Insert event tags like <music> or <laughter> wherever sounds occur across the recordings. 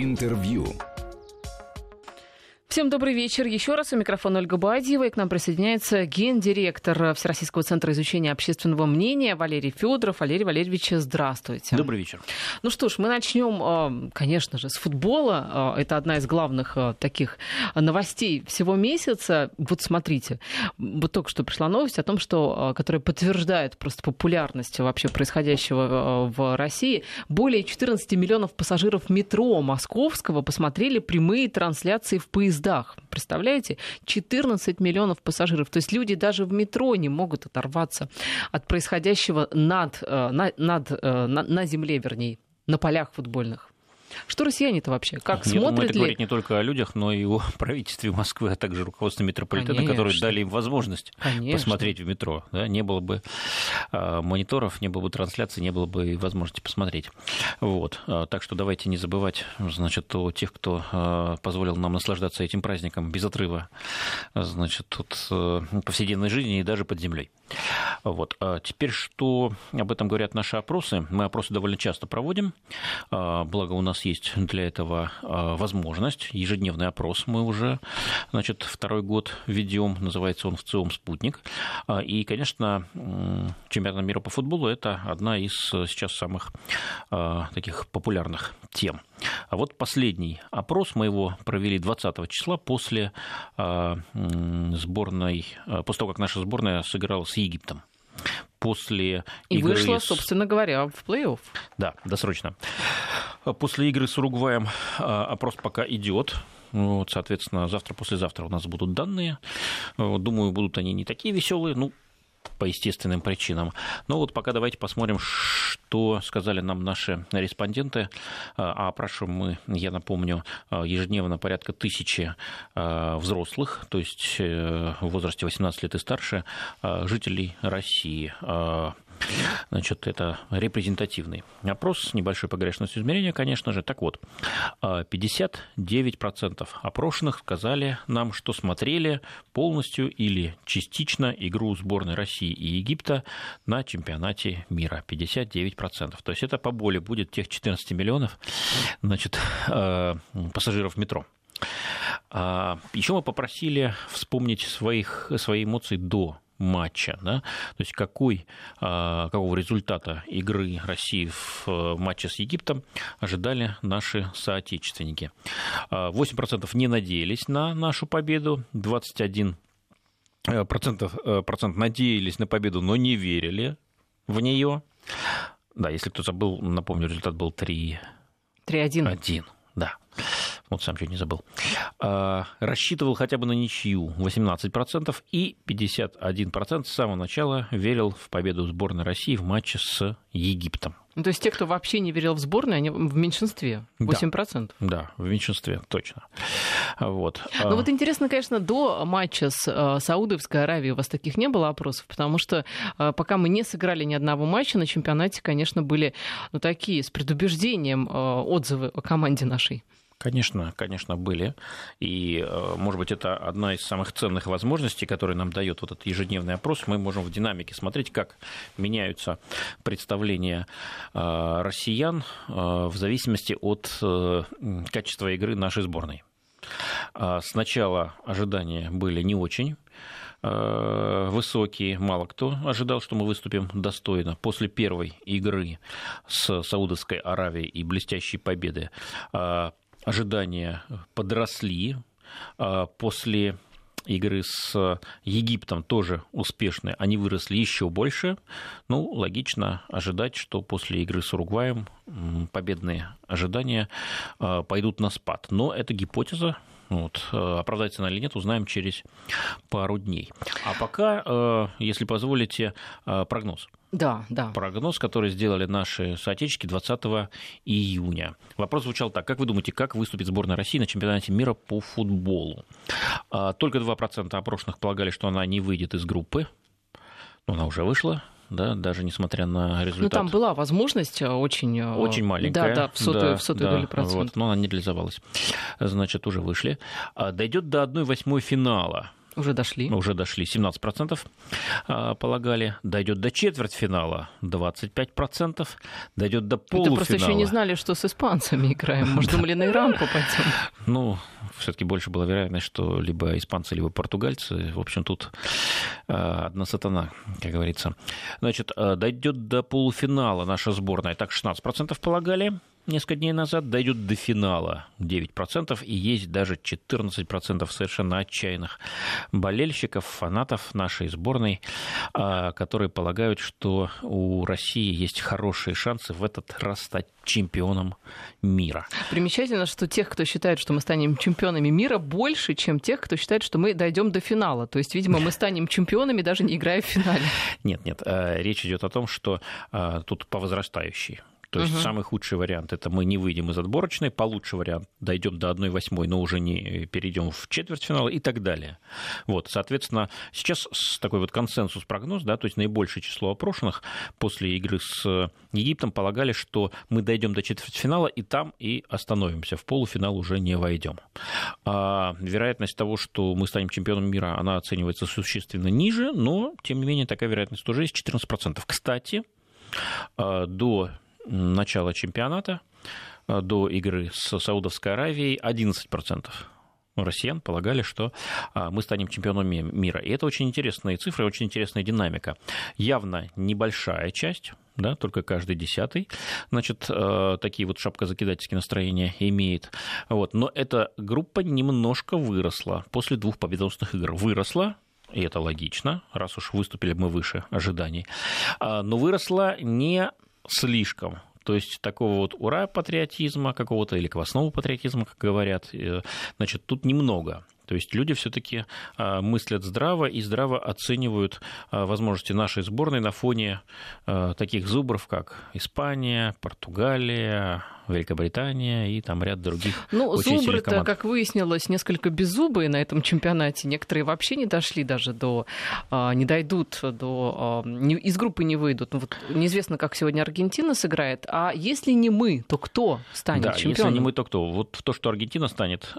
Интервью. Всем добрый вечер. Еще раз у микрофона Ольга Бадьева. И к нам присоединяется гендиректор Всероссийского центра изучения общественного мнения Валерий Федоров. Валерий Валерьевич, здравствуйте. Добрый вечер. Ну что ж, мы начнем, конечно же, с футбола. Это одна из главных таких новостей всего месяца. Вот смотрите, вот только что пришла новость о том, что, которая подтверждает просто популярность вообще происходящего в России. Более 14 миллионов пассажиров метро московского посмотрели прямые трансляции в поездах поездах. Представляете? 14 миллионов пассажиров. То есть люди даже в метро не могут оторваться от происходящего над, э, над, э, на, на земле, вернее, на полях футбольных. Что россияне-то вообще? Как Я смотрят думаю, это ли? говорит не только о людях, но и о <laughs> правительстве Москвы, а также руководстве метрополитена, Конечно. которые дали им возможность Конечно. посмотреть в метро. Да? Не было бы э, мониторов, не было бы трансляции, не было бы возможности посмотреть. Вот. А, Так что давайте не забывать значит, о тех, кто э, позволил нам наслаждаться этим праздником без отрыва значит, от э, повседневной жизни и даже под землей. Вот. А теперь, что об этом говорят наши опросы? Мы опросы довольно часто проводим, а, благо у нас есть для этого а, возможность. Ежедневный опрос мы уже значит, второй год ведем, называется он в ЦИОМ «Спутник». И, конечно, чемпионат мира по футболу – это одна из сейчас самых таких популярных тем. А вот последний опрос мы его провели 20 числа после а, сборной, а, после того, как наша сборная сыграла с Египтом. После И игры вышла, с- собственно говоря, в плей-офф. да, досрочно. После игры с Уругваем а, опрос пока идет. Вот, соответственно, завтра-послезавтра у нас будут данные. Думаю, будут они не такие веселые, ну, по естественным причинам. Но вот пока давайте посмотрим, что сказали нам наши респонденты. А опрашиваем мы, я напомню, ежедневно порядка тысячи а, взрослых, то есть э, в возрасте 18 лет и старше, а, жителей России. А, Значит, это репрезентативный опрос с небольшой погрешностью измерения, конечно же. Так вот, а, 59% опрошенных сказали нам, что смотрели полностью или частично игру сборной России и Египта на чемпионате мира. 59%. То есть это поболее будет тех 14 миллионов значит, а, пассажиров метро. Еще мы попросили вспомнить своих, свои эмоции до матча, да, то есть какой, а, какого результата игры России в э, матче с Египтом ожидали наши соотечественники. А, 8% не надеялись на нашу победу, 21 э, процентов, э, процент надеялись на победу, но не верили в нее. Да, если кто забыл, напомню, результат был 3 3-1. один, да. Вот сам чуть не забыл. А, Рассчитывал хотя бы на ничью 18% и 51% с самого начала верил в победу сборной России в матче с Египтом. Ну, то есть те, кто вообще не верил в сборную, они в меньшинстве. Да. 8%. Да, в меньшинстве, точно. Вот. Ну вот интересно, конечно, до матча с э, Саудовской Аравией у вас таких не было опросов, потому что э, пока мы не сыграли ни одного матча на чемпионате, конечно, были ну, такие с предубеждением э, отзывы о команде нашей. Конечно, конечно, были. И, э, может быть, это одна из самых ценных возможностей, которые нам дает вот этот ежедневный опрос. Мы можем в динамике смотреть, как меняются представления э, россиян э, в зависимости от качества игры нашей сборной. Сначала ожидания были не очень высокие, мало кто ожидал, что мы выступим достойно. После первой игры с Саудовской Аравией и блестящей победы ожидания подросли. А После игры с Египтом тоже успешные, они выросли еще больше. Ну, логично ожидать, что после игры с Уругваем победные ожидания а, пойдут на спад. Но это гипотеза, вот, э, оправдается она или нет, узнаем через пару дней. А пока, если позволите, прогноз Да, да. прогноз, который сделали наши соотечественники 20 июня. Вопрос звучал так. Как вы думаете, как выступит сборная России на чемпионате мира по футболу? А, Только 2% опрошенных полагали, что она не выйдет из группы. Но она уже вышла, да, даже несмотря на результат. Ну, там была возможность э, очень... э, Очень маленькая. Да, да, в сотую, Да, в сотую да, долю процента. вот, но она не реализовалась. Значит, уже вышли. А, Дойдет до 1-8 финала. Уже дошли. Уже дошли. 17% а, полагали. Дойдет до четвертьфинала 25%. Дойдет до полуфинала. Это просто еще не знали, что с испанцами играем. Может, думали, на Иран попадем. Ну, все-таки больше была вероятность, что либо испанцы, либо португальцы. В общем, тут а, одна сатана, как говорится. Значит, а, дойдет до полуфинала наша сборная. Так, 16% полагали несколько дней назад, дойдет до финала 9%, и есть даже 14% совершенно отчаянных болельщиков, фанатов нашей сборной, а, которые полагают, что у России есть хорошие шансы в этот раз стать чемпионом мира. Примечательно, что тех, кто считает, что мы станем чемпионами мира, больше, чем тех, кто считает, что мы дойдем до финала. То есть, видимо, мы станем чемпионами, даже не играя в финале. Нет, нет, э, речь идет о том, что э, тут по возрастающей. То есть угу. самый худший вариант это мы не выйдем из отборочной, получше вариант дойдем до 1-8, но уже не перейдем в четвертьфинал и так далее. Вот, соответственно, сейчас такой вот консенсус прогноз, да, то есть наибольшее число опрошенных после игры с Египтом полагали, что мы дойдем до четвертьфинала и там и остановимся, в полуфинал уже не войдем. А вероятность того, что мы станем чемпионом мира, она оценивается существенно ниже, но тем не менее такая вероятность тоже есть 14%. Кстати, а, до начала чемпионата э, до игры с Саудовской Аравией 11% россиян полагали, что а, мы станем чемпионом мира. И это очень интересные цифры, очень интересная динамика. Явно небольшая часть, да, только каждый десятый, значит, э, такие вот шапкозакидательские настроения имеет. Вот. Но эта группа немножко выросла после двух победоносных игр. Выросла, и это логично, раз уж выступили мы выше ожиданий, а, но выросла не слишком. То есть такого вот ура патриотизма какого-то или квасного патриотизма, как говорят, э, значит, тут немного. То есть люди все-таки а, мыслят здраво и здраво оценивают а, возможности нашей сборной на фоне а, таких зубров, как Испания, Португалия, Великобритания и там ряд других. Ну, зубры-то, как выяснилось, несколько беззубые на этом чемпионате. Некоторые вообще не дошли даже до, не дойдут до, из группы не выйдут. Ну, вот неизвестно, как сегодня Аргентина сыграет. А если не мы, то кто станет да, чемпионом? если не мы, то кто? Вот в то, что Аргентина станет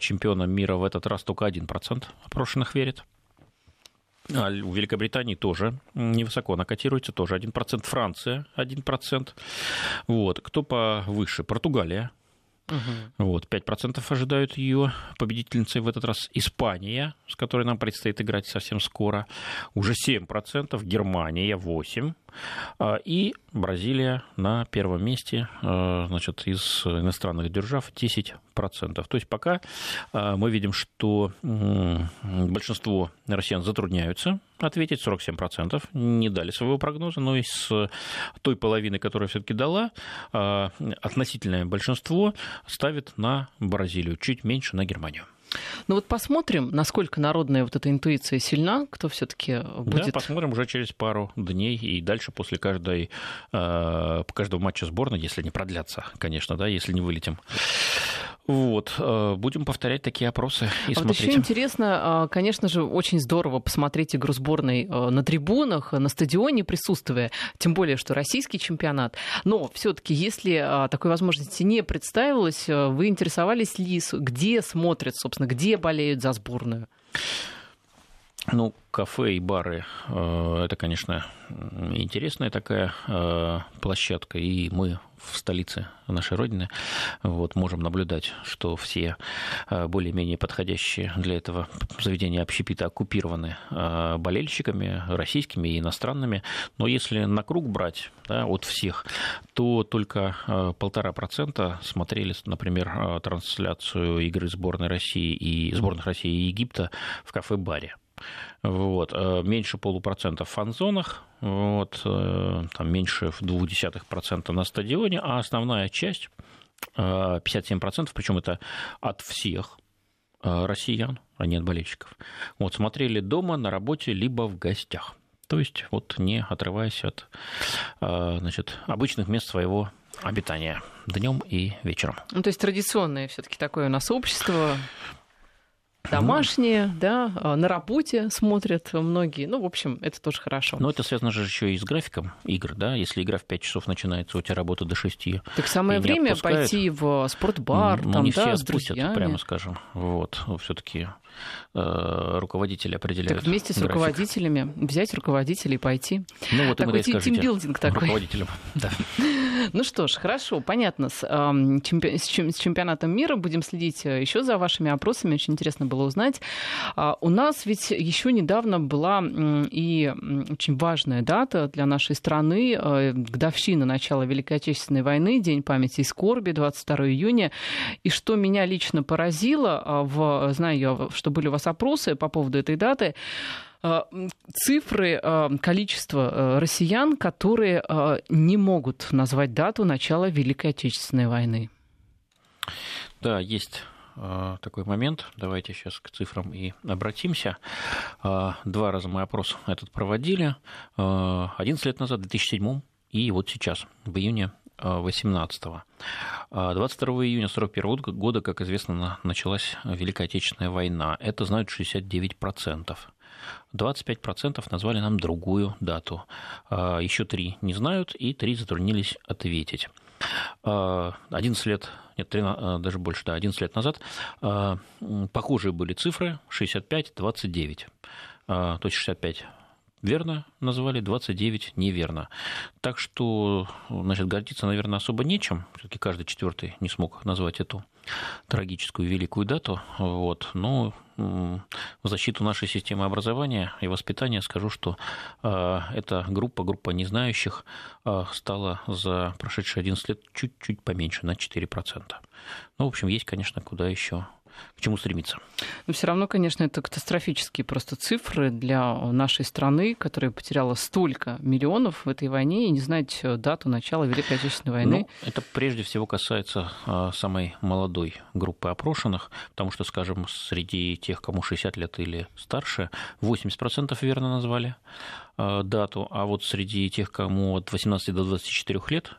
чемпионом мира в этот этот раз только 1% опрошенных верит. А у Великобритании тоже невысоко она котируется, тоже 1%. Франция 1%. Вот. Кто повыше? Португалия. Угу. Вот, 5% ожидают ее победительницей в этот раз. Испания, с которой нам предстоит играть совсем скоро, уже 7%. Германия 8%. А, и Бразилия на первом месте, а, значит, из иностранных держав 10%. То есть пока а, мы видим, что большинство россиян затрудняются ответить, 47% не дали своего прогноза, но из той половины, которая все-таки дала, относительное большинство ставит на Бразилию, чуть меньше на Германию. Ну вот посмотрим, насколько народная вот эта интуиция сильна, кто все-таки будет. Да, посмотрим уже через пару дней и дальше после каждой, э, каждого матча сборной, если не продлятся, конечно, да, если не вылетим. Вот, э, будем повторять такие опросы и а смотреть. Вот еще интересно, а, конечно же, очень здорово посмотреть игру сборной э, на трибунах, на стадионе присутствуя, тем более, что российский чемпионат. Но все-таки, если а, такой возможности не представилось, э, вы интересовались ли, где смотрят, собственно, где болеют за сборную? Ну, кафе и бары это, конечно, интересная такая площадка, и мы в столице нашей Родины, вот, можем наблюдать, что все а, более-менее подходящие для этого заведения общепита оккупированы а, болельщиками российскими и иностранными. Но если на круг брать да, от всех, то только а, полтора процента смотрели, например, трансляцию игры сборной России и сборных России и Египта в кафе-баре. Вот. Э, меньше полупроцента в фан-зонах, вот, э, там меньше в 0,2% на стадионе, а основная часть 57%, э, причем это от всех россиян, а не от болельщиков. Вот, смотрели дома, на работе, либо в гостях. То есть вот не отрываясь от значит, обычных мест своего обитания днем и вечером. Ну, то есть традиционное все-таки такое у нас общество. Домашние, ну, да, а, на работе смотрят многие. Ну, в общем, это тоже хорошо. Но это связано же еще и с графиком игр, да? Если игра в 5 часов начинается, у тебя работа до 6. Так самое время пойти в спортбар, ну, там, не да, все отпустят, друзьями. прямо скажем. Вот, все-таки э, руководители определяют Так вместе с график. руководителями взять руководителей и пойти. Ну, вот Такой тимбилдинг такой. руководителям. <laughs> Да. Ну что ж, хорошо, понятно. С, чемпи- с чем- с чемпионатом мира будем следить э, еще за вашими опросами. Очень интересно было узнать. А, у нас ведь еще недавно была и очень важная дата для нашей страны. э, Годовщина начала Великой Отечественной войны, День памяти и скорби, 22 июня. И что меня лично поразило, а, в, знаю я, что были у вас опросы по поводу этой даты, цифры, э, количество э, россиян, которые не могут назвать дату начала Великой Отечественной войны. Да, есть такой момент. Давайте сейчас к цифрам и обратимся. Два раза мы опрос этот проводили. Э, 11 лет назад, в 2007 и вот сейчас, в июне 18 22 июня 1941 года, как известно, на- началась Великая Отечественная война. Это знают 69%. 25% назвали нам другую дату. А, Еще три не знают, и три затруднились ответить. А, 11 лет, нет, 13, а, даже больше, да, 11 лет назад а, похожие были цифры 65-29. А, То есть 65 верно назвали, 29 неверно. Так что, значит, гордиться, наверное, особо нечем. Все-таки каждый четвертый не смог назвать эту трагическую великую дату. Вот. Но в защиту нашей системы образования и воспитания скажу, что э, эта группа, группа незнающих, э, стала за прошедшие 11 лет чуть-чуть поменьше, на 4%. Ну, в общем, есть, конечно, куда еще к чему стремиться. Но все равно, конечно, это катастрофические просто цифры для нашей страны, которая потеряла столько миллионов в этой войне и не знать э, дату начала Великой Отечественной войны. Ну, это прежде всего касается а, самой молодой группы опрошенных, потому что, скажем, среди тех, кому 60 лет или старше, 80% верно назвали а, дату, а вот среди тех, кому от 18 до 24 лет,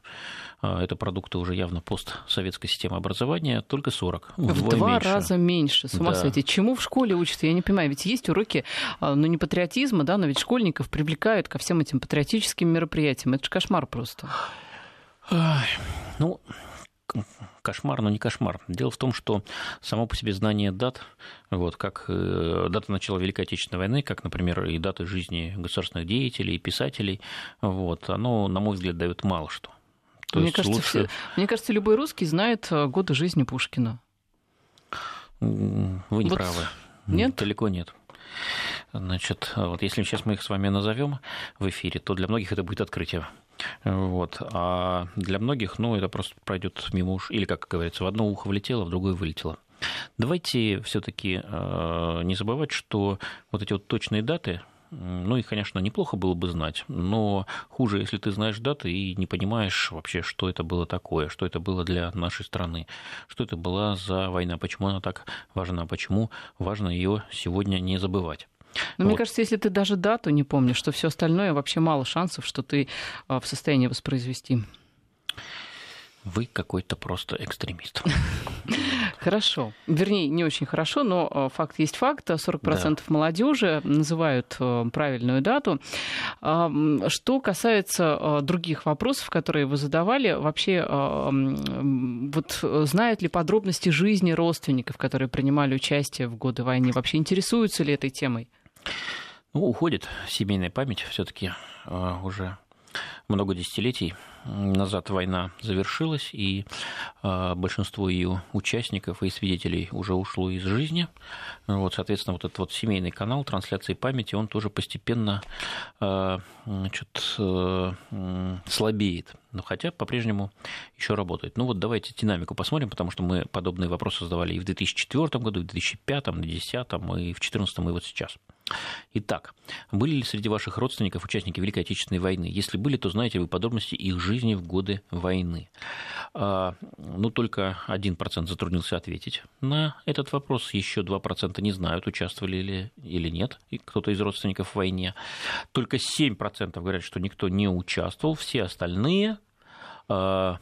это продукты уже явно постсоветской системы образования, только 40. в два меньше. раза меньше. С ума Да. сойти. Чему в школе учатся? Я не понимаю. Ведь есть уроки, а, ну, не патриотизма, да, но ведь школьников привлекают ко всем этим патриотическим мероприятиям. Это же кошмар просто. Ну, кошмар, но не кошмар. Дело в том, что само по себе знание дат, вот, как э, дата начала Великой Отечественной войны, как, например, и даты жизни государственных деятелей, и писателей, вот, оно, на мой взгляд, дает мало что. То мне, кажется, лучше... все- мне кажется, любой русский знает э, годы жизни Пушкина. Вы не Вот правы. нет? Далеко нет. Значит, вот если сейчас мы их с вами назовем в эфире, то для многих это будет открытие. Вот. А для многих, ну, это просто пройдет мимо уж, или, как говорится, в одно ухо влетело, в другое вылетело. Давайте все-таки не забывать, что вот эти вот точные даты, ну, их, конечно, неплохо было бы знать, но хуже, если ты знаешь даты и не понимаешь вообще, что это было такое, что это было для нашей страны, что это была за война, почему она так важна, почему важно ее сегодня не забывать. Но мне Вот. кажется, если ты даже дату не помнишь, то все остальное вообще мало шансов, что ты а, в состоянии воспроизвести. Вы какой-то просто экстремист. <laughs> Хорошо. Вернее, не очень хорошо, но э, факт есть факт. 40% молодежи называют э, правильную дату. Что касается э, других вопросов, которые вы задавали, вообще, э, вот э, знают ли подробности жизни родственников, которые принимали участие в годы войны? Вообще интересуются ли этой темой? Ну, уходит семейная память все-таки уже много десятилетий назад война завершилась, и э, большинство ее участников и свидетелей уже ушло из жизни. Вот, соответственно, вот этот вот семейный канал трансляции памяти, он тоже постепенно значит, э, слабеет. Но хотя по-прежнему еще работает. Ну вот давайте динамику посмотрим, потому что мы подобные вопросы задавали и в 2004 году, и в 2005, и в 2010, и в 2014, и вот сейчас. Итак, были ли среди ваших родственников участники Великой Отечественной войны? Если были, то знаете вы подробности их жизни в годы войны. А, ну, только 1% затруднился ответить на этот вопрос, еще 2% не знают, участвовали ли или нет кто-то из родственников в войне. Только 7% говорят, что никто не участвовал, все остальные а,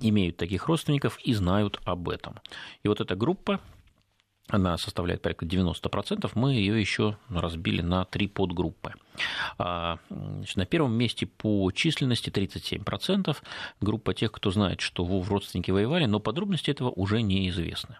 имеют таких родственников и знают об этом. И вот эта группа она составляет порядка 90%, мы ее еще разбили на три подгруппы. А, значит, на первом месте по численности 37% группа тех, кто знает, что в родственники воевали, но подробности этого уже неизвестны.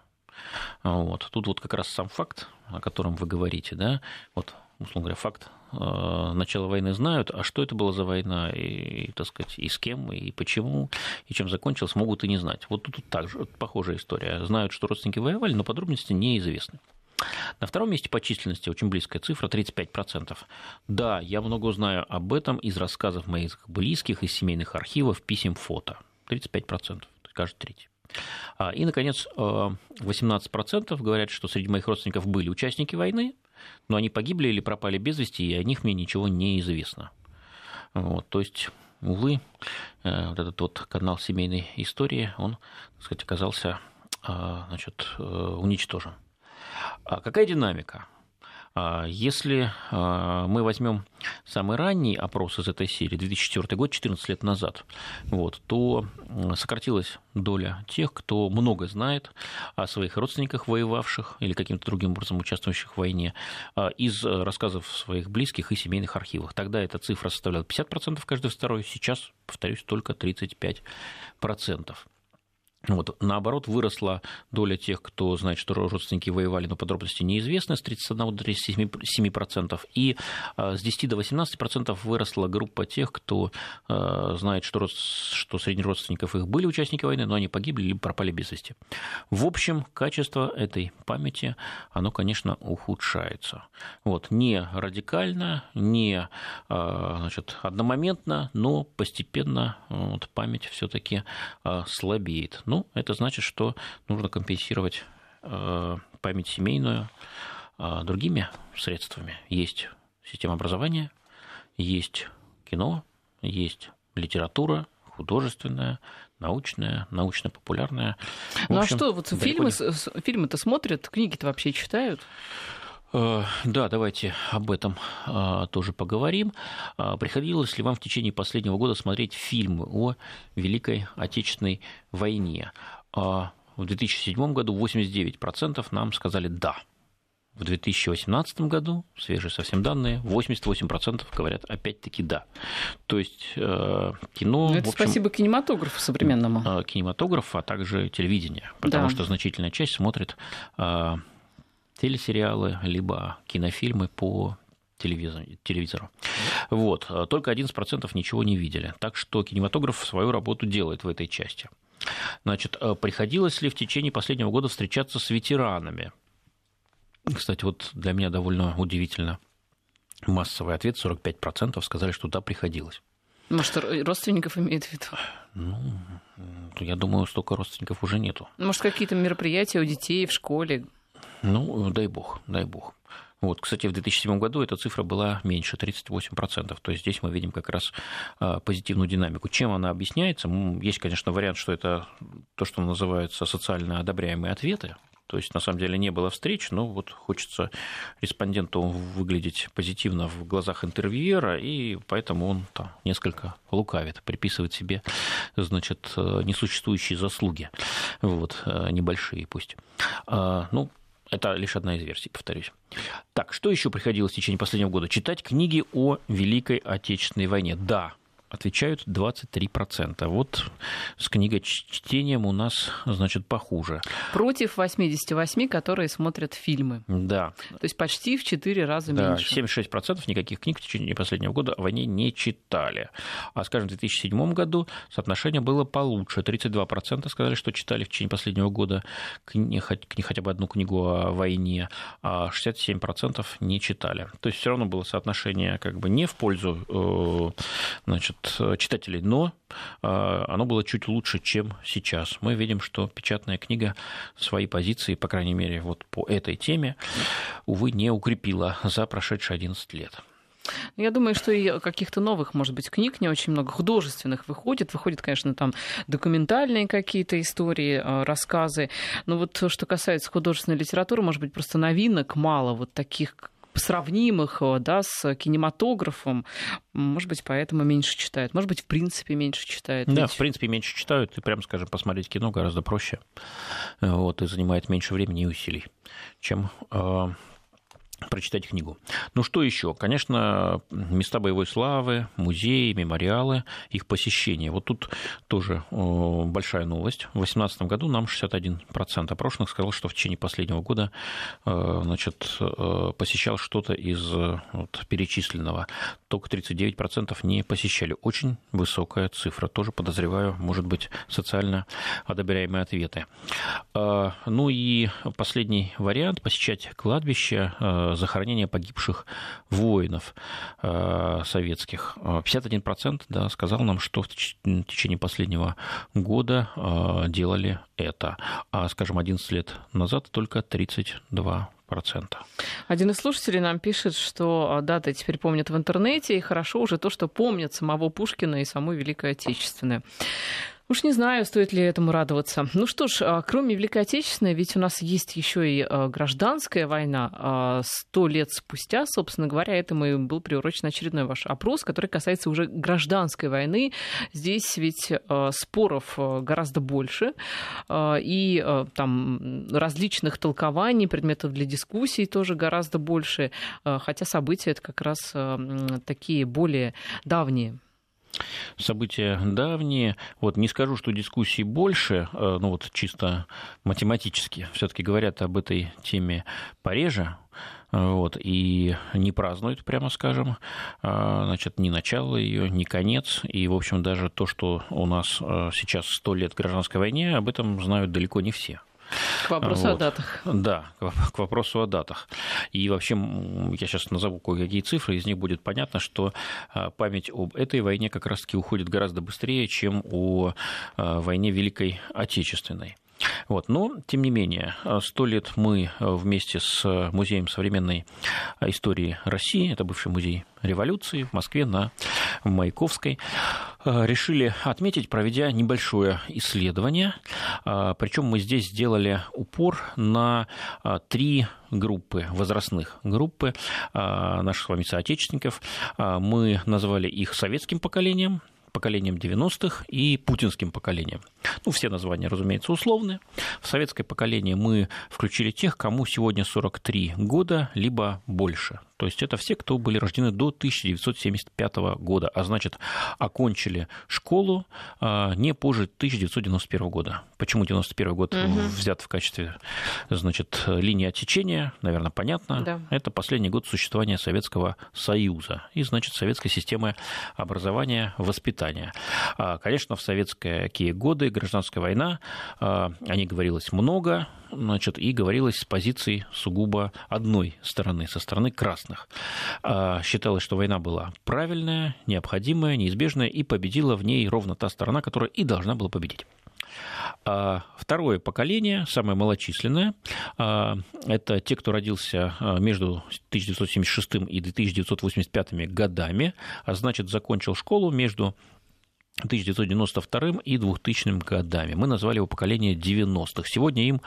Вот. Тут вот как раз сам факт, о котором вы говорите, да, вот, условно говоря, факт э, начала войны знают, а что это была за война, и, так сказать, и с кем, и почему, и чем закончилась, могут и не знать. Вот тут, также похожая история. Знают, что родственники воевали, но подробности неизвестны. На втором месте по численности очень близкая цифра 35%. Да, я много знаю об этом из рассказов моих близких, из семейных архивов, писем, фото. 35%, каждый третий. А, и, наконец, 18% э, говорят, что среди моих родственников были участники войны, но они погибли или пропали без вести, и о них мне ничего не известно. Вот, то есть, увы, э, вот этот вот канал семейной истории, он, так сказать, оказался э, значит, уничтожен. А какая динамика? А, если а, мы возьмем самый ранний опрос из этой серии, 2004 год, 14 лет назад, вот, то сократилась доля тех, кто много знает о своих родственниках, воевавших или каким-то другим образом участвующих в войне, а, из рассказов своих близких и семейных архивах. Тогда эта цифра составляла 50% каждый второй, сейчас, повторюсь, только 35%. Вот, наоборот, выросла доля тех, кто знает, что родственники воевали, но подробности неизвестны, с 31 до 37%. И а, с 10 до 18% выросла группа тех, кто а, знает, что, что среди родственников их были участники войны, но они погибли или пропали без вести. В общем, качество этой памяти, оно, конечно, ухудшается. Вот, не радикально, не а, значит, одномоментно, но постепенно вот, память все-таки слабеет ну, это значит, что нужно компенсировать э, память семейную э, другими средствами. Есть система образования, есть кино, есть литература художественная, научная, научно-популярная. Ну а что, вот фильмы, не... фильмы-то смотрят, книги-то вообще читают? Э, да, давайте об этом тоже поговорим. Приходилось ли вам в течение последнего года смотреть фильмы о Великой Отечественной войне? В 2007 году 89% нам сказали «да». В 2018 году, свежие совсем данные, 88% говорят опять-таки «да». То есть э, кино... Ну, это общем, спасибо кинематографу современному. Кинематограф, а также телевидение, потому да. что значительная часть смотрит телесериалы, либо кинофильмы по телевизору. Вот. Только 11% ничего не видели. Так что кинематограф свою работу делает в этой части. Значит, приходилось ли в течение последнего года встречаться с ветеранами? Кстати, вот для меня довольно удивительно. Массовый ответ 45% сказали, что да, приходилось. Может, родственников имеет в виду? Ну, я думаю, столько родственников уже нету. Может, какие-то мероприятия у детей в школе? Ну, дай бог, дай бог. Вот, кстати, в 2007 году эта цифра была меньше, 38%. То есть здесь мы видим как раз а, позитивную динамику. Чем она объясняется? Есть, конечно, вариант, что это то, что называется социально одобряемые ответы. То есть, на самом деле, не было встреч, но вот хочется респонденту выглядеть позитивно в глазах интервьюера, и поэтому он там несколько лукавит, приписывает себе, значит, несуществующие заслуги, вот, небольшие пусть. А, ну, это лишь одна из версий, повторюсь. Так, что еще приходилось в течение последнего года? Читать книги о Великой Отечественной войне. Да, отвечают 23%. Вот с книгочтением у нас, значит, похуже. Против 88, которые смотрят фильмы. Да. То есть почти в 4 раза да, меньше. 76% никаких книг в течение последнего года о войне не читали. А, скажем, в 2007 году соотношение было получше. 32% сказали, что читали в течение последнего года кни, хотя бы одну книгу о войне, а 67% не читали. То есть все равно было соотношение как бы не в пользу э, значит, Э, читателей, но э, оно было чуть лучше, чем сейчас. Мы видим, что печатная книга свои позиции, по крайней мере, вот по этой теме, увы, не укрепила за прошедшие 11 лет. Ну, я думаю, что и каких-то новых, может быть, книг не очень много художественных выходит. Выходят, конечно, там документальные какие-то истории, э, рассказы. Но вот что касается художественной литературы, может быть, просто новинок мало вот таких, сравнимых да, с кинематографом. Может быть, поэтому меньше читают. Может быть, в принципе, меньше читают. Да, Ведь... в принципе, меньше читают. И, прямо скажем, посмотреть кино гораздо проще. Вот, и занимает меньше времени и усилий, чем прочитать книгу. Ну что еще? Конечно, места боевой славы, музеи, мемориалы, их посещение. Вот тут тоже большая новость. В 2018 году нам 61% опрошенных сказал, что в течение последнего года э, значит, э, посещал что-то из вот, перечисленного. Только 39% не посещали. Очень высокая цифра. Тоже, подозреваю, может быть, социально одобряемые ответы. Э, ну и последний вариант – посещать кладбище захоронения погибших воинов э, советских. 51% да, сказал нам, что в течение последнего года э, делали это. А, скажем, 11 лет назад только 32 процента. Один из слушателей нам пишет, что даты теперь помнят в интернете, и хорошо уже то, что помнят самого Пушкина и саму Великую Отечественную. Уж не знаю, стоит ли этому радоваться. Ну что ж, а, кроме Великой Отечественной, ведь у нас есть еще и а, гражданская война. А, сто лет спустя, собственно говоря, этому и был приурочен очередной ваш опрос, который касается уже гражданской войны. Здесь ведь споров гораздо больше, и там различных толкований, предметов для дискуссий тоже гораздо больше, хотя события это как раз такие более давние. События давние. Вот не скажу, что дискуссий больше, э, ну вот чисто математически. Все-таки говорят об этой теме пореже. Вот, и не празднуют, прямо скажем, э, значит, ни начало ее, ни конец, и, в общем, даже то, что у нас э, сейчас сто лет гражданской войне, об этом знают далеко не все. К вопросу вот. о датах. Да, к вопросу о датах. И вообще, я сейчас назову кое-какие цифры, из них будет понятно, что а, память об этой войне как раз-таки уходит гораздо быстрее, чем о а, войне Великой Отечественной. Вот. Но, тем не менее, сто лет мы вместе с Музеем современной истории России, это бывший музей революции в Москве на Маяковской, решили отметить, проведя небольшое исследование. Причем мы здесь сделали упор на три группы, возрастных группы наших с вами соотечественников. Мы назвали их советским поколением, поколением 90-х и путинским поколением. Ну, все названия, разумеется, условные. В советское поколение мы включили тех, кому сегодня 43 года, либо больше. То есть это все, кто были рождены до 1975 года, а значит, окончили школу а, не позже 1991 года. Почему 91 год угу. взят в качестве значит, линии отсечения, наверное, понятно. Да. Это последний год существования Советского Союза и, значит, советской системы образования, воспитания. А, конечно, в советские годы гражданская война, а, о ней говорилось много, значит, и говорилось с позиции сугубо одной стороны, со стороны красных. А, считалось, что война была правильная, необходимая, неизбежная, и победила в ней ровно та сторона, которая и должна была победить. А, второе поколение, самое малочисленное, а, это те, кто родился между 1976 и 1985 годами, а значит, закончил школу между 1992 и 2000 годами. Мы назвали его поколение 90-х. Сегодня им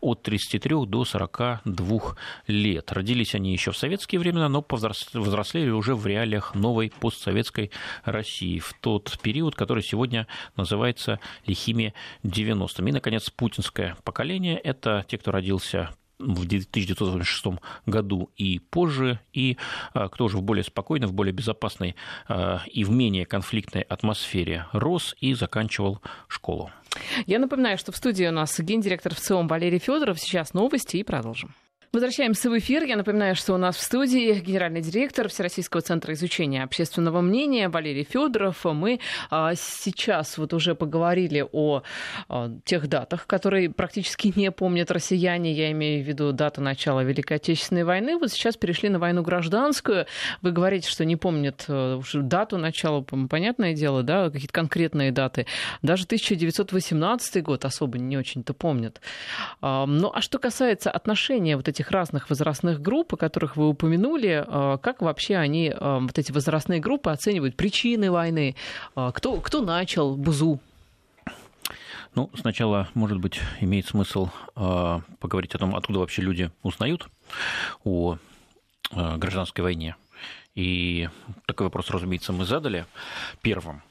от 33 до 42 лет. Родились они еще в советские времена, но повзрослели уже в реалиях новой постсоветской России, в тот период, который сегодня называется лихими 90-ми. И, наконец, путинское поколение – это те, кто родился в 1986 году и позже, и а, кто же в более спокойной, в более безопасной а, и в менее конфликтной атмосфере рос и заканчивал школу. Я напоминаю, что в студии у нас гендиректор ВЦИОМ Валерий Федоров. Сейчас новости и продолжим. Возвращаемся в эфир. Я напоминаю, что у нас в студии генеральный директор Всероссийского центра изучения общественного мнения Валерий Федоров. Мы а, сейчас вот уже поговорили о а, тех датах, которые практически <laughs> не помнят россияне. Я имею в виду дату начала Великой Отечественной войны. Вот сейчас перешли на войну гражданскую. Вы говорите, что не помнят э, дату начала, понятное дело, да, какие-то конкретные даты. Даже 1918 год особо не очень-то помнят. Ну, а что касается отношения вот этих этих разных возрастных групп, о которых вы упомянули, э, как вообще они, э, вот эти возрастные группы, оценивают причины войны? Э, кто, кто начал БУЗУ? Ну, сначала, может быть, имеет смысл поговорить о том, откуда вообще люди узнают о гражданской войне. И такой вопрос, разумеется, мы задали первым.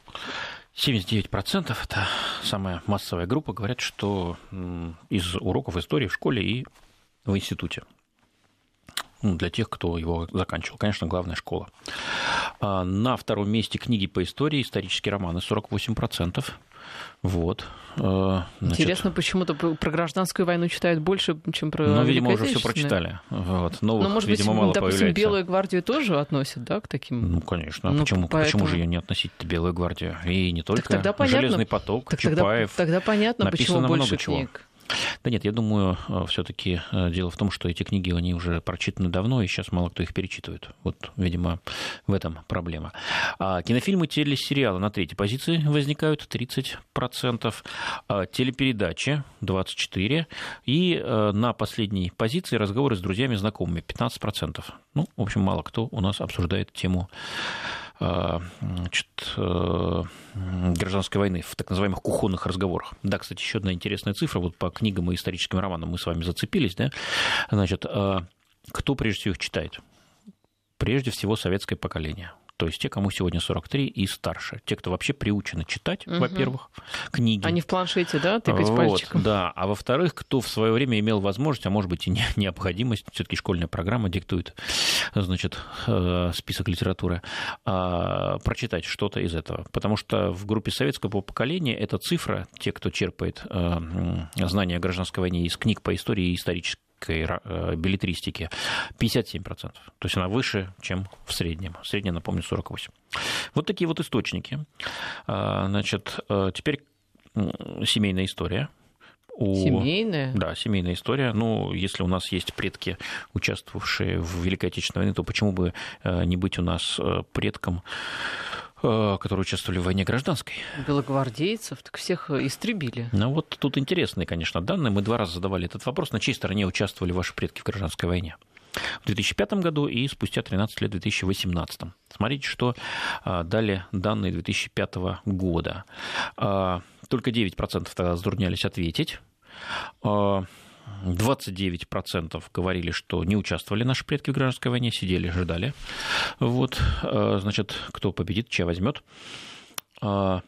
79% это самая массовая группа, говорят, что из уроков истории в школе и в институте. Ну, для тех, кто его заканчивал. Конечно, главная школа. А на втором месте книги по истории, исторические романы 48%. Вот. Э, значит, Интересно, почему-то про гражданскую войну читают больше, чем про Ну, видимо, уже все прочитали. Вот. Новых, Но, может видимо, быть, мало допустим, появляется. Белую гвардию тоже относят, да, к таким? Ну, конечно. Ну, почему, поэтому... почему же ее не относить Белую гвардию? И не только. Так тогда понятно. Железный поток, так Чапаев. Тогда, тогда понятно, почему больше много книг. Чего. Да нет, я думаю, э, все-таки э, дело в том, что эти книги, они уже прочитаны давно, и сейчас мало кто их перечитывает. Вот, видимо, в этом проблема. А кинофильмы, телесериалы на третьей позиции возникают 30%, а телепередачи 24%, и э, на последней позиции разговоры с друзьями, знакомыми 15%. Ну, в общем, мало кто у нас обсуждает тему значит, э, гражданской войны в так называемых кухонных разговорах. Да, кстати, еще одна интересная цифра, вот по книгам и историческим романам мы с вами зацепились, да, значит, э, кто прежде всего их читает? Прежде всего советское поколение то есть те, кому сегодня 43 и старше. Те, кто вообще приучены читать, угу. во-первых, книги. Они в планшете, да, тыкать вот, пальчиком? Да, а во-вторых, кто в свое время имел возможность, а может быть и <laughs> необходимость, все-таки школьная программа диктует, значит, э, список литературы, а, прочитать что-то из этого. Потому что в группе советского поколения эта цифра, те, кто черпает э, знания о гражданской войне из книг по истории и исторической э, билетристики 57%. То есть она выше, чем в среднем. Средняя, напомню, 48%. Вот такие вот источники. А, значит, э, теперь семейная история. У... Семейная? Да, семейная история. Ну, если у нас есть предки, участвовавшие в Великой Отечественной войне, то почему бы э, не быть у нас предком которые участвовали в войне гражданской. Белогвардейцев, так всех истребили. Ну вот тут интересные, конечно, данные. Мы два раза задавали этот вопрос, на чьей стороне участвовали ваши предки в гражданской войне. В 2005 году и спустя 13 лет в 2018. Смотрите, что э, дали данные 2005 года. Э, только 9% тогда затруднялись ответить. 29% говорили, что не участвовали наши предки в гражданской войне, сидели, ждали. Вот, э, значит, кто победит, чья возьмет. 32%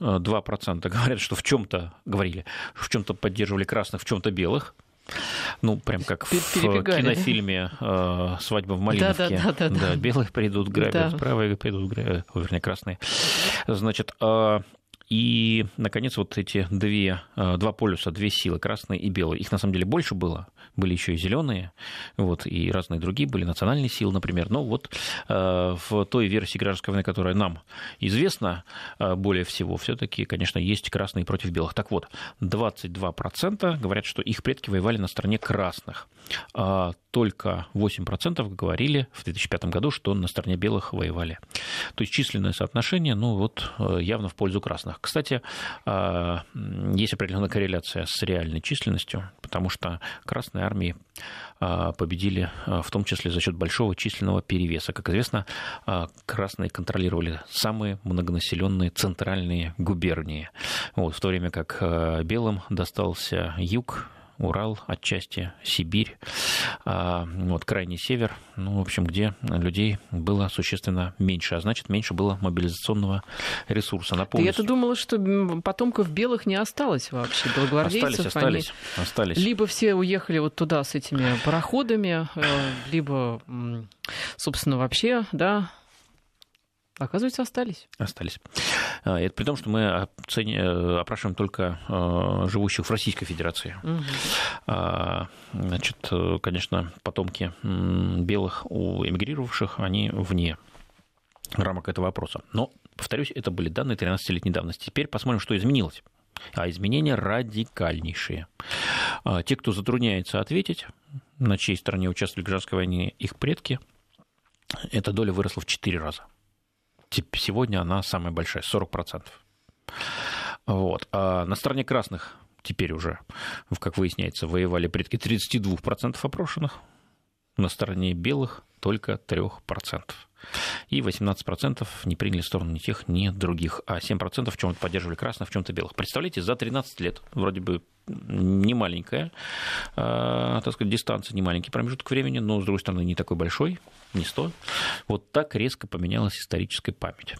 э, говорят, что в чем-то говорили, в чем-то поддерживали красных, в чем-то белых. Ну, прям как в кинофильме э, «Свадьба в Малиновке». Да, да, да, да. белые придут, грабят, да. правые придут, грабят, вернее, красные. Значит, и, наконец, вот эти две, э, два полюса, две силы, красный и белый, их на самом деле больше было, были еще и зеленые, вот, и разные другие были, национальные силы, например. Но вот э, в той версии гражданской войны, которая нам известна э, более всего, все-таки, конечно, есть красные против белых. Так вот, 22% говорят, что их предки воевали на стороне красных. А только 8% говорили в 2005 году, что на стороне белых воевали. То есть численное соотношение, ну вот, явно в пользу красных. Кстати, есть определенная корреляция с реальной численностью, потому что красные армии а, победили а, в том числе за счет большого численного перевеса. Как известно, а, красные контролировали самые многонаселенные центральные губернии, вот, в то время как белым достался юг, Урал, отчасти Сибирь, а, вот крайний север, ну, в общем, где людей было существенно меньше, а значит, меньше было мобилизационного ресурса. Напомню, Я-то думала, что потомков белых не осталось вообще, белогвардейцев. Остались, остались, они... остались. Либо все уехали вот туда с этими пароходами, э, либо, собственно, вообще, да, Оказывается, остались. Остались. А, это при том, что мы оцени... Э, опрашиваем только э, живущих в Российской Федерации. Угу. Значит, э, конечно, потомки белых у эмигрировавших, они вне рамок этого вопроса. Но, повторюсь, это были данные 13-летней давности. Теперь посмотрим, что изменилось. А изменения радикальнейшие. Те, кто затрудняется ответить, на чьей стороне участвовали в гражданской войне их предки, эта доля выросла в 4 раза сегодня она самая большая, 40%. Вот. А на стороне красных теперь уже, как выясняется, воевали предки 32% опрошенных, на стороне белых только 3%. И 18% не приняли сторону ни тех, ни других, а 7% в чем-то поддерживали красных, в чем-то белых. Представляете, за 13 лет, вроде бы не маленькая, так сказать, дистанция, не маленький промежуток времени, но, с другой стороны, не такой большой, не 100. Вот так резко поменялась историческая память.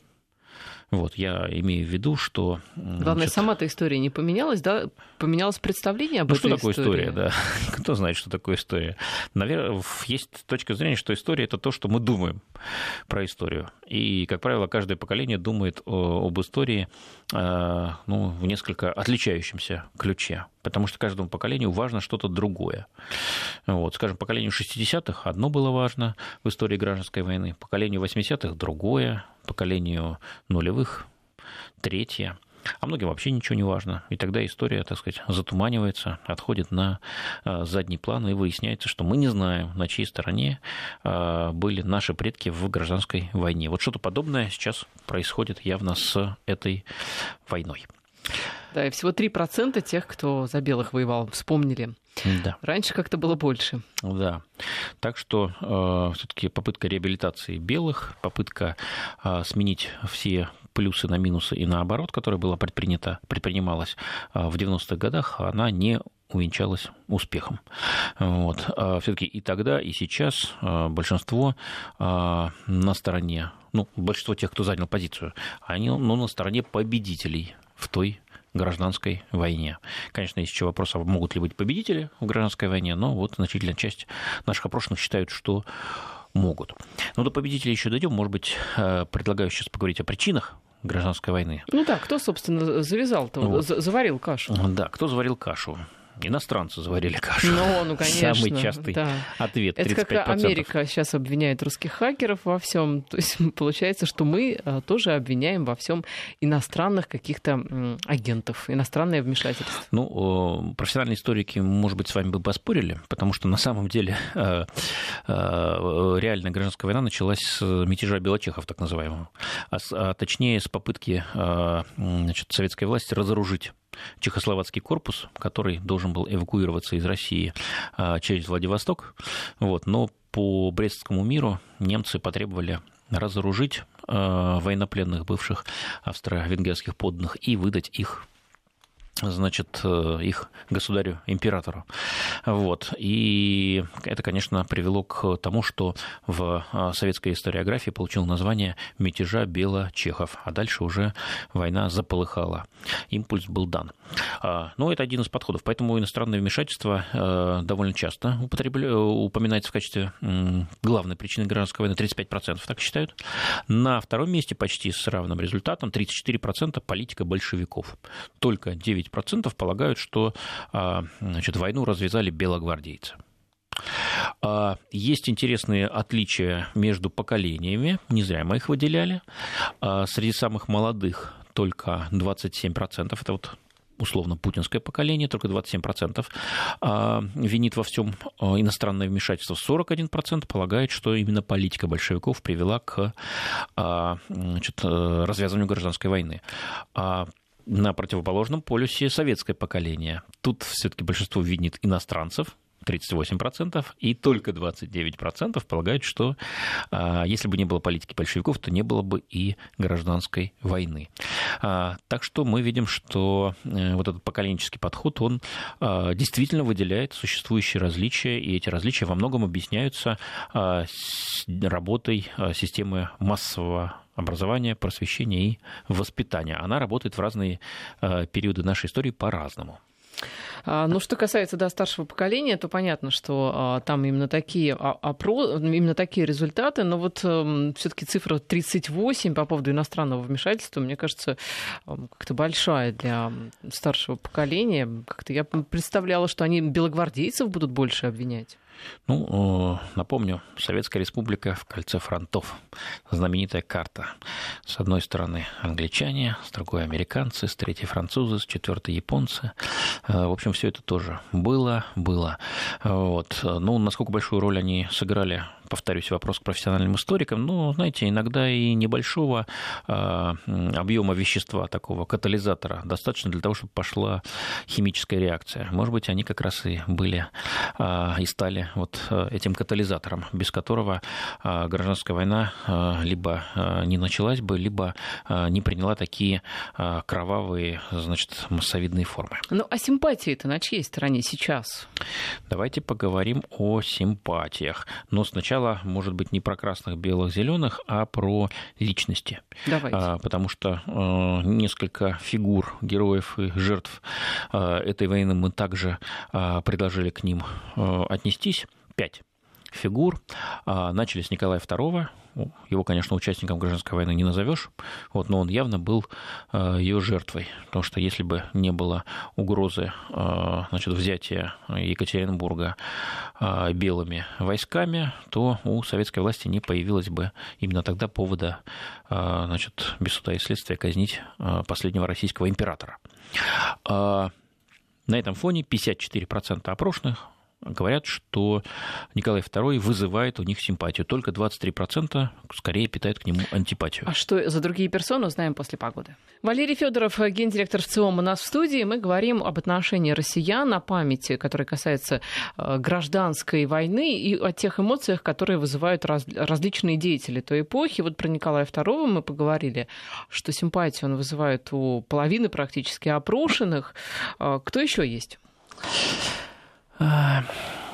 Вот, я имею в виду, что... Главное, значит, сама-то история не поменялась, да? Поменялось представление об ну, этой что такое история, да? <laughs> Кто знает, что такое история? Наверное, есть точка зрения, что история – это то, что мы думаем про историю. И, как правило, каждое поколение думает об истории э, ну, в несколько отличающемся ключе, потому что каждому поколению важно что-то другое. Вот, скажем, поколению 60-х одно было важно в истории гражданской войны, поколению 80-х другое, поколению нулевых третье а многим вообще ничего не важно. И тогда история, так сказать, затуманивается, отходит на э, задний план, и выясняется, что мы не знаем, на чьей стороне э, были наши предки в гражданской войне. Вот что-то подобное сейчас происходит явно с этой войной. Да, и всего 3% тех, кто за белых воевал, вспомнили. Да. Раньше как-то было больше. Да. Так что э, все-таки попытка реабилитации белых, попытка э, сменить все плюсы на минусы и наоборот, которая была предпринята, предпринималась э, в 90-х годах, она не увенчалась успехом. Вот. А все-таки и тогда, и сейчас э, большинство на стороне, ну, большинство тех, кто занял позицию, они ну, на стороне победителей в той гражданской войне. Конечно, есть еще вопрос, а могут ли быть победители в гражданской войне, но вот значительная часть наших опрошенных считают, что могут. Но до победителей еще дойдем. Может быть, э, предлагаю сейчас поговорить о причинах гражданской войны. Ну да, кто, собственно, завязал-то, вот. заварил кашу? Да, кто заварил кашу? Иностранцы заварили кашу. Ну, ну <laughs> конечно. Самый частый да. ответ. 35%. Это как Америка сейчас обвиняет русских хакеров во всем. <laughs> То есть получается, что мы а, тоже обвиняем во всем иностранных каких-то агентов, иностранное вмешательство. Ну, профессиональные историки, может быть, с вами бы поспорили, потому что на самом деле а, а, реальная гражданская война началась с мятежа белочехов, так называемого, а, а точнее с попытки значит, советской власти разоружить чехословацкий корпус, который должен был эвакуироваться из России а, через Владивосток. Вот, но по Брестскому миру немцы потребовали разоружить а, военнопленных бывших австро-венгерских подданных и выдать их значит, э, их государю-императору. Вот. И это, конечно, привело к тому, что в э, советской историографии получил название «Мятежа Бело-Чехов», а дальше уже война заполыхала. Импульс был дан. А, но это один из подходов. Поэтому иностранное вмешательство э, довольно часто упоминается в качестве главной причины гражданской войны. 35% так считают. На втором месте почти с равным результатом 34% политика большевиков. Только 9 9% полагают, что а, значит, войну развязали белогвардейцы. А, есть интересные отличия между поколениями, не зря мы их выделяли. А, среди самых молодых только 27%, это вот условно путинское поколение, только 27% винит во всем иностранное вмешательство. 41% полагает, что именно политика большевиков привела к значит, развязыванию гражданской войны на противоположном полюсе советское поколение. Тут все-таки большинство видит иностранцев, 38%, и только 29% полагают, что а, если бы не было политики большевиков, то не было бы и гражданской войны. А, так что мы видим, что э, вот этот поколенческий подход, он а, действительно выделяет существующие различия, и эти различия во многом объясняются работой системы массового образования, просвещения и воспитания. Она работает в разные э, периоды нашей истории по-разному. А, ну, что касается да, старшего поколения, то понятно, что а, там именно такие, а, опро... именно такие результаты, но вот а, все-таки цифра 38 по поводу иностранного вмешательства, мне кажется, как-то большая для старшего поколения. Как-то я представляла, что они белогвардейцев будут больше обвинять. Ну, напомню, Советская Республика в кольце фронтов. Знаменитая карта. С одной стороны англичане, с другой американцы, с третьей французы, с четвертой японцы. Э, в общем, все это тоже было, было. Вот. Ну, насколько большую роль они сыграли повторюсь, вопрос к профессиональным историкам, но, знаете, иногда и небольшого а, объема вещества, такого катализатора, достаточно для того, чтобы пошла химическая реакция. Может быть, они как раз и были а, и стали стали вот этим катализатором, без которого гражданская война либо не началась бы, либо не приняла такие кровавые, значит, массовидные формы. Ну, а симпатии-то на чьей стороне сейчас? Давайте поговорим о симпатиях. Но сначала, может быть, не про красных, белых, зеленых, а про личности. Давайте. А, потому что э, несколько фигур героев и жертв э, этой войны мы также э, предложили к ним э, отнестись. Пять фигур. А, начали с Николая II. Его, конечно, участником гражданской войны не назовешь, вот, но он явно был а, ее жертвой, потому что если бы не было угрозы а, значит, взятия Екатеринбурга белыми войсками, то у советской власти не появилось бы именно тогда повода значит, без суда и следствия казнить последнего российского императора. На этом фоне 54% опрошенных говорят, что Николай II вызывает у них симпатию. Только 23% скорее питают к нему антипатию. А что за другие персоны, узнаем после погоды. Валерий Федоров, гендиректор ВЦИОМ, у нас в студии. Мы говорим об отношении россиян, о памяти, которая касается э, гражданской войны и о тех эмоциях, которые вызывают раз, различные деятели той эпохи. Вот про Николая II мы поговорили, что симпатию он вызывает у половины практически опрошенных. Э, кто еще есть? А,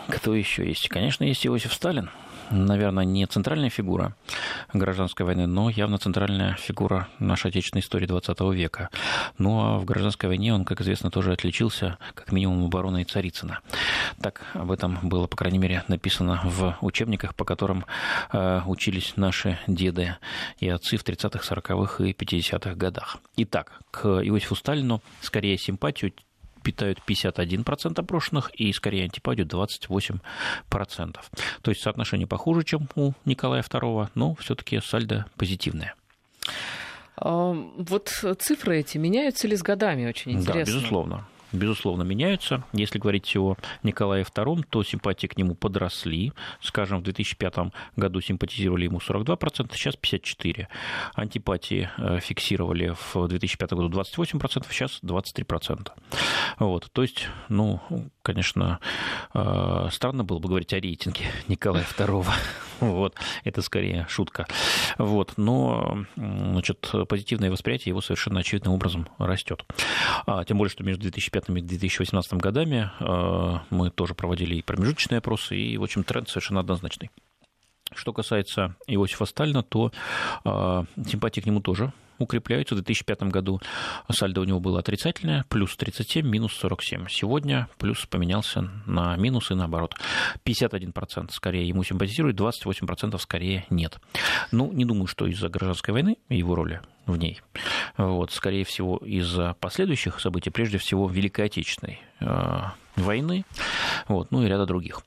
кто еще есть? Конечно, есть Иосиф Сталин. Наверное, не центральная фигура гражданской войны, но явно центральная фигура нашей отечественной истории 20 века. Ну а в гражданской войне он, как известно, тоже отличился, как минимум, обороной Царицына. Так об этом было, по крайней мере, написано в учебниках, по которым э, учились наши деды и отцы в 30-х, 40-х и 50-х годах. Итак, к Иосифу Сталину скорее симпатию питают 51% опрошенных и скорее антипатию 28%. То есть соотношение похуже, чем у Николая II, но все-таки сальдо позитивное. А, вот цифры эти меняются ли с годами, очень интересно. Да, безусловно безусловно, меняются. Если говорить о Николае II, то симпатии к нему подросли. Скажем, в 2005 году симпатизировали ему 42%, сейчас 54%. Антипатии э, фиксировали в 2005 году 28%, сейчас 23%. Вот, то есть, ну, конечно, э, странно было бы говорить о рейтинге Николая II. <laughs> Вот, это скорее шутка. Вот, но, значит, позитивное восприятие его совершенно очевидным образом растет. А, тем более, что между 2005 и 2018 годами э, мы тоже проводили и промежуточные опросы, и, в общем, тренд совершенно однозначный. Что касается Иосифа Сталина, то э, симпатии к нему тоже укрепляются. В 2005 году сальдо у него было отрицательное, плюс 37, минус 47. Сегодня плюс поменялся на минус и наоборот. 51% скорее ему симпатизирует, 28% скорее нет. Ну, не думаю, что из-за гражданской войны его роли в ней. Вот, скорее всего, из-за последующих событий, прежде всего, Великой Отечественной э, войны, вот, ну и ряда других.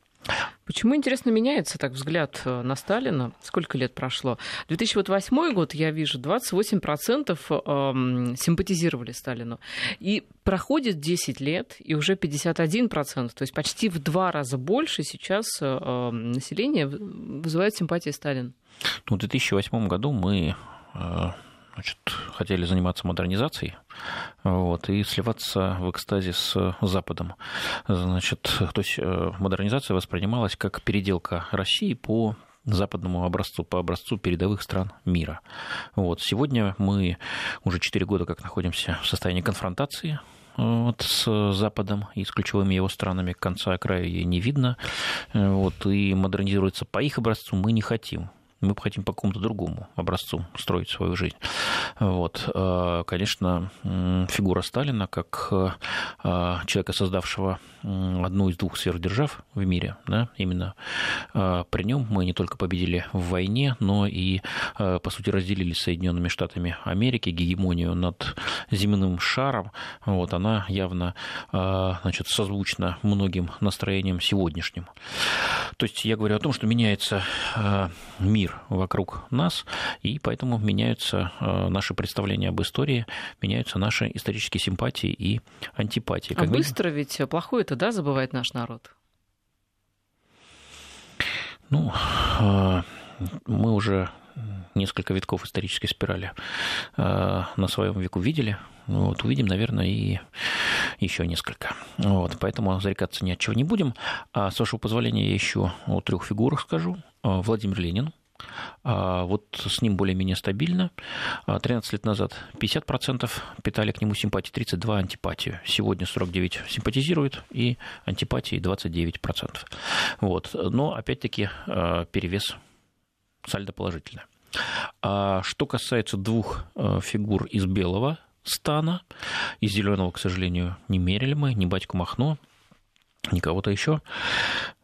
Почему, интересно, меняется так взгляд э, на Сталина? Сколько лет прошло? 2008 год, я вижу, 28% эм, симпатизировали Сталину. И проходит 10 лет, и уже 51%, то есть почти в два раза больше сейчас э, эм, население вызывает симпатии Сталина. Ну, в 2008 году мы э, значит, хотели заниматься модернизацией вот, и сливаться в экстазе с Западом. Значит, то есть э, модернизация воспринималась как переделка России по западному образцу, по образцу передовых стран мира. Вот. Сегодня мы уже 4 года как находимся в состоянии конфронтации вот, с Западом и с ключевыми его странами. Конца края ей не видно. Вот, и модернизироваться по их образцу мы не хотим. Мы хотим по какому-то другому образцу строить свою жизнь. Вот. Э, конечно, фигура Сталина как э, человека, создавшего одну из двух сфер держав в мире, да, именно э, при нем мы не только победили в войне, но и, по сути, разделили Соединенными Штатами Америки гегемонию над земным шаром. Вот, она явно значит, созвучна многим настроениям сегодняшним. То есть я говорю о том, что меняется мир вокруг нас, и поэтому меняются наши представления об истории, меняются наши исторические симпатии и антипатии. А быстро ведь плохое-то, да, забывает наш народ? Ну, а, мы уже несколько витков исторической спирали на своем веку видели. Вот, увидим, наверное, и еще несколько. Вот, поэтому зарекаться ни от чего не будем. А с вашего позволения я еще о трех фигурах скажу. Владимир Ленин, а вот с ним более-менее стабильно. 13 а лет назад 50% питали к нему симпатии, 32 антипатию. Сегодня 49 симпатизируют и антипатии 29%. Вот. Но, опять-таки, а, перевес сальдо положительное. А что касается двух фигур из белого стана, из зеленого, к сожалению, не мерили мы, ни батьку Махно, ни кого-то еще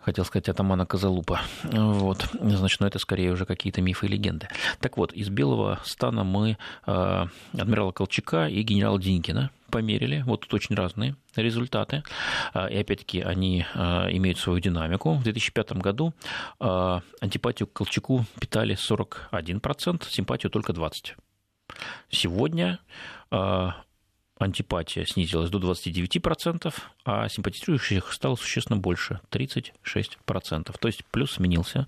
хотел сказать атамана Казалупа. Вот. Значит, но это скорее уже какие-то мифы и легенды. Так вот, из белого стана мы э, адмирала Колчака и генерала Денькина померили. Вот тут очень разные результаты. А, и опять-таки они а, имеют свою динамику. В 2005 году антипатию к Колчаку питали 41%, симпатию только 20%. Сегодня антипатия снизилась до 29%, а симпатизирующих стало существенно больше, 36%. То есть плюс сменился,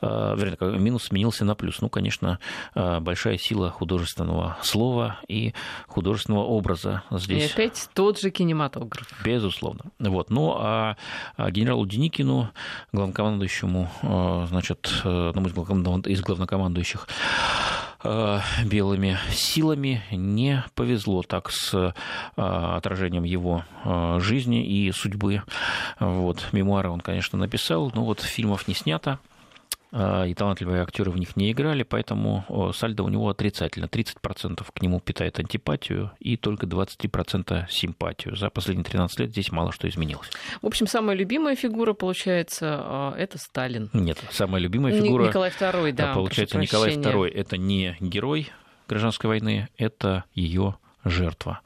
э, вернее, минус сменился на плюс. Ну, конечно, э, большая сила художественного слова и художественного образа здесь. И опять тот же кинематограф. Безусловно. Вот. Ну, а, а генералу Деникину, главнокомандующему, э, значит, одному из главнокомандующих, Э, белыми силами не повезло так с э, отражением его э, жизни и судьбы. Вот. Мемуары он, конечно, написал, но вот фильмов не снято. А, и талантливые актеры в них не играли, поэтому сальдо у него отрицательно. 30% к нему питает антипатию и только 23% симпатию. За последние 13 лет здесь мало что изменилось. В общем, самая любимая фигура, получается, а, это Сталин. Нет, самая любимая фигура... Николай II, да. Получается, Николай II это не герой гражданской войны, это ее жертва.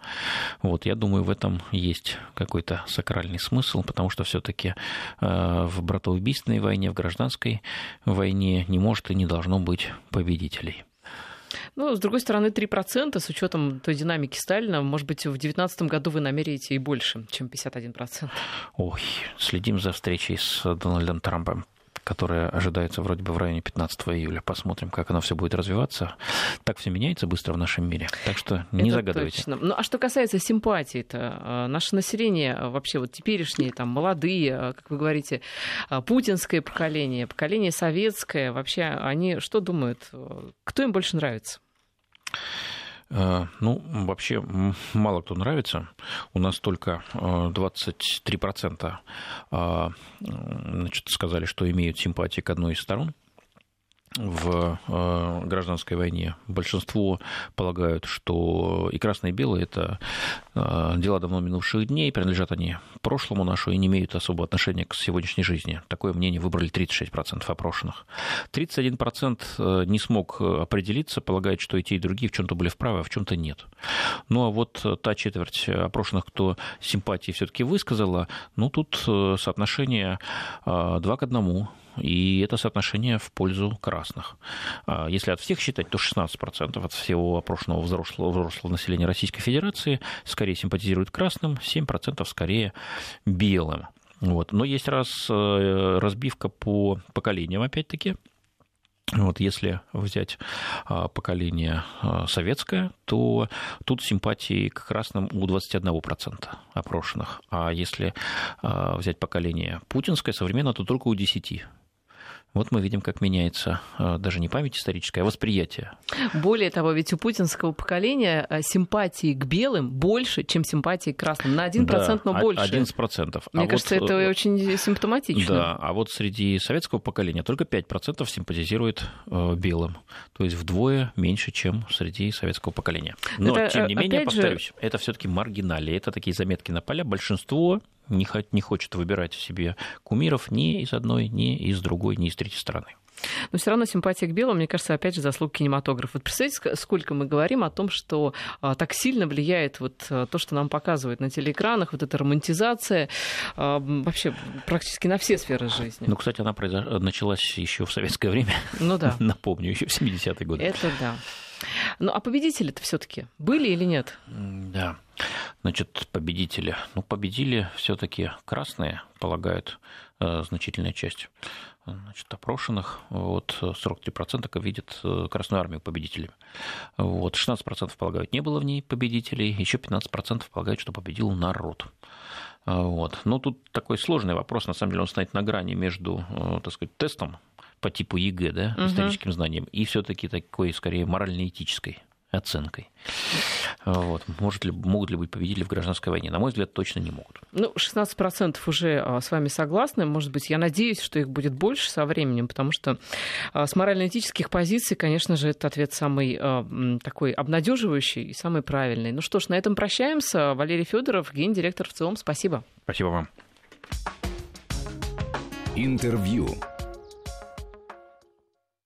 Вот, я думаю, в этом есть какой-то сакральный смысл, потому что все-таки э, в братоубийственной войне, в гражданской войне не может и не должно быть победителей. Ну, с другой стороны, 3% с учетом той динамики Сталина, может быть, в 2019 году вы намеряете и больше, чем 51%. Ой, следим за встречей с Дональдом Трампом которая ожидается вроде бы в районе 15 июля. Посмотрим, как оно все будет развиваться. Так все меняется быстро в нашем мире. Так что не Это загадывайте. Точно. Ну а что касается симпатии-то, а, наше население а, вообще вот теперешние, там, молодые, а, как вы говорите, путинское поколение, поколение советское, вообще они что думают? Кто им больше нравится? Э, ну, вообще мало кто нравится. У нас только 23% э, э, значит, сказали, что имеют симпатии к одной из сторон в э, гражданской войне. Большинство полагают, что и красное, и белое – это э, дела давно минувших дней, принадлежат они прошлому нашу и не имеют особого отношения к сегодняшней жизни. Такое мнение выбрали 36% опрошенных. 31% э, не смог определиться, полагает, что и те, и другие в чем-то были вправы, а в чем-то нет. Ну а вот та четверть опрошенных, кто симпатии все-таки высказала, ну тут соотношение 2 к 1 и это соотношение в пользу красных. А если от всех считать, то 16% от всего опрошенного взрослого, взрослого населения Российской Федерации скорее симпатизирует красным, 7% скорее белым. Вот. Но есть раз э, разбивка по поколениям, опять-таки. Вот если взять а, поколение а, советское, то тут симпатии к красным у 21% опрошенных. А если взять поколение путинское, современное, то только у 10%. Вот мы видим, как меняется э, даже не память историческая, а восприятие. Более того, ведь у путинского поколения э, симпатии к белым больше, чем симпатии к красным. На 1%, да, но больше. 11%. Мне а кажется, вот, это э, очень симптоматично. Да, а вот среди советского поколения только 5% симпатизирует белым. То есть вдвое меньше, чем среди советского поколения. Но, это, тем не менее, повторюсь, же... это все-таки маргинали. Это такие заметки на поля. Большинство не, не хочет выбирать себе кумиров ни из одной, ни из другой, ни из третьей страны. Но все равно симпатия к белым, мне кажется, опять же, заслуг кинематографа. Вот представляете, сколько мы говорим о том, что а, так сильно влияет вот а, то, что нам показывают на телеэкранах, вот эта романтизация а, вообще практически на все сферы жизни. Ну, кстати, она произош... началась еще в советское время. Ну да. <laughs> Напомню, еще в 70-е годы. Это да. Ну, а победители-то все-таки были или нет? Да. Значит, победители. Ну, победили все-таки красные, полагают, э, значительная часть значит, опрошенных. Вот 43% видят э, Красную Армию победителями. Вот, 16% полагают, не было в ней победителей, еще 15% полагают, что победил народ. Вот. Но тут такой сложный вопрос, на самом деле он стоит на грани между, э, так сказать, тестом по типу ЕГЭ, да, угу. историческим знанием, и все-таки такой, скорее, морально-этической оценкой. Вот. Может ли, могут ли быть победители в гражданской войне? На мой взгляд, точно не могут. Ну, 16% уже а, с вами согласны. Может быть, я надеюсь, что их будет больше со временем, потому что а, с морально-этических позиций, конечно же, этот ответ самый а, такой обнадеживающий и самый правильный. Ну что ж, на этом прощаемся. Валерий Федоров, гендиректор в целом. Спасибо. Спасибо вам. Интервью.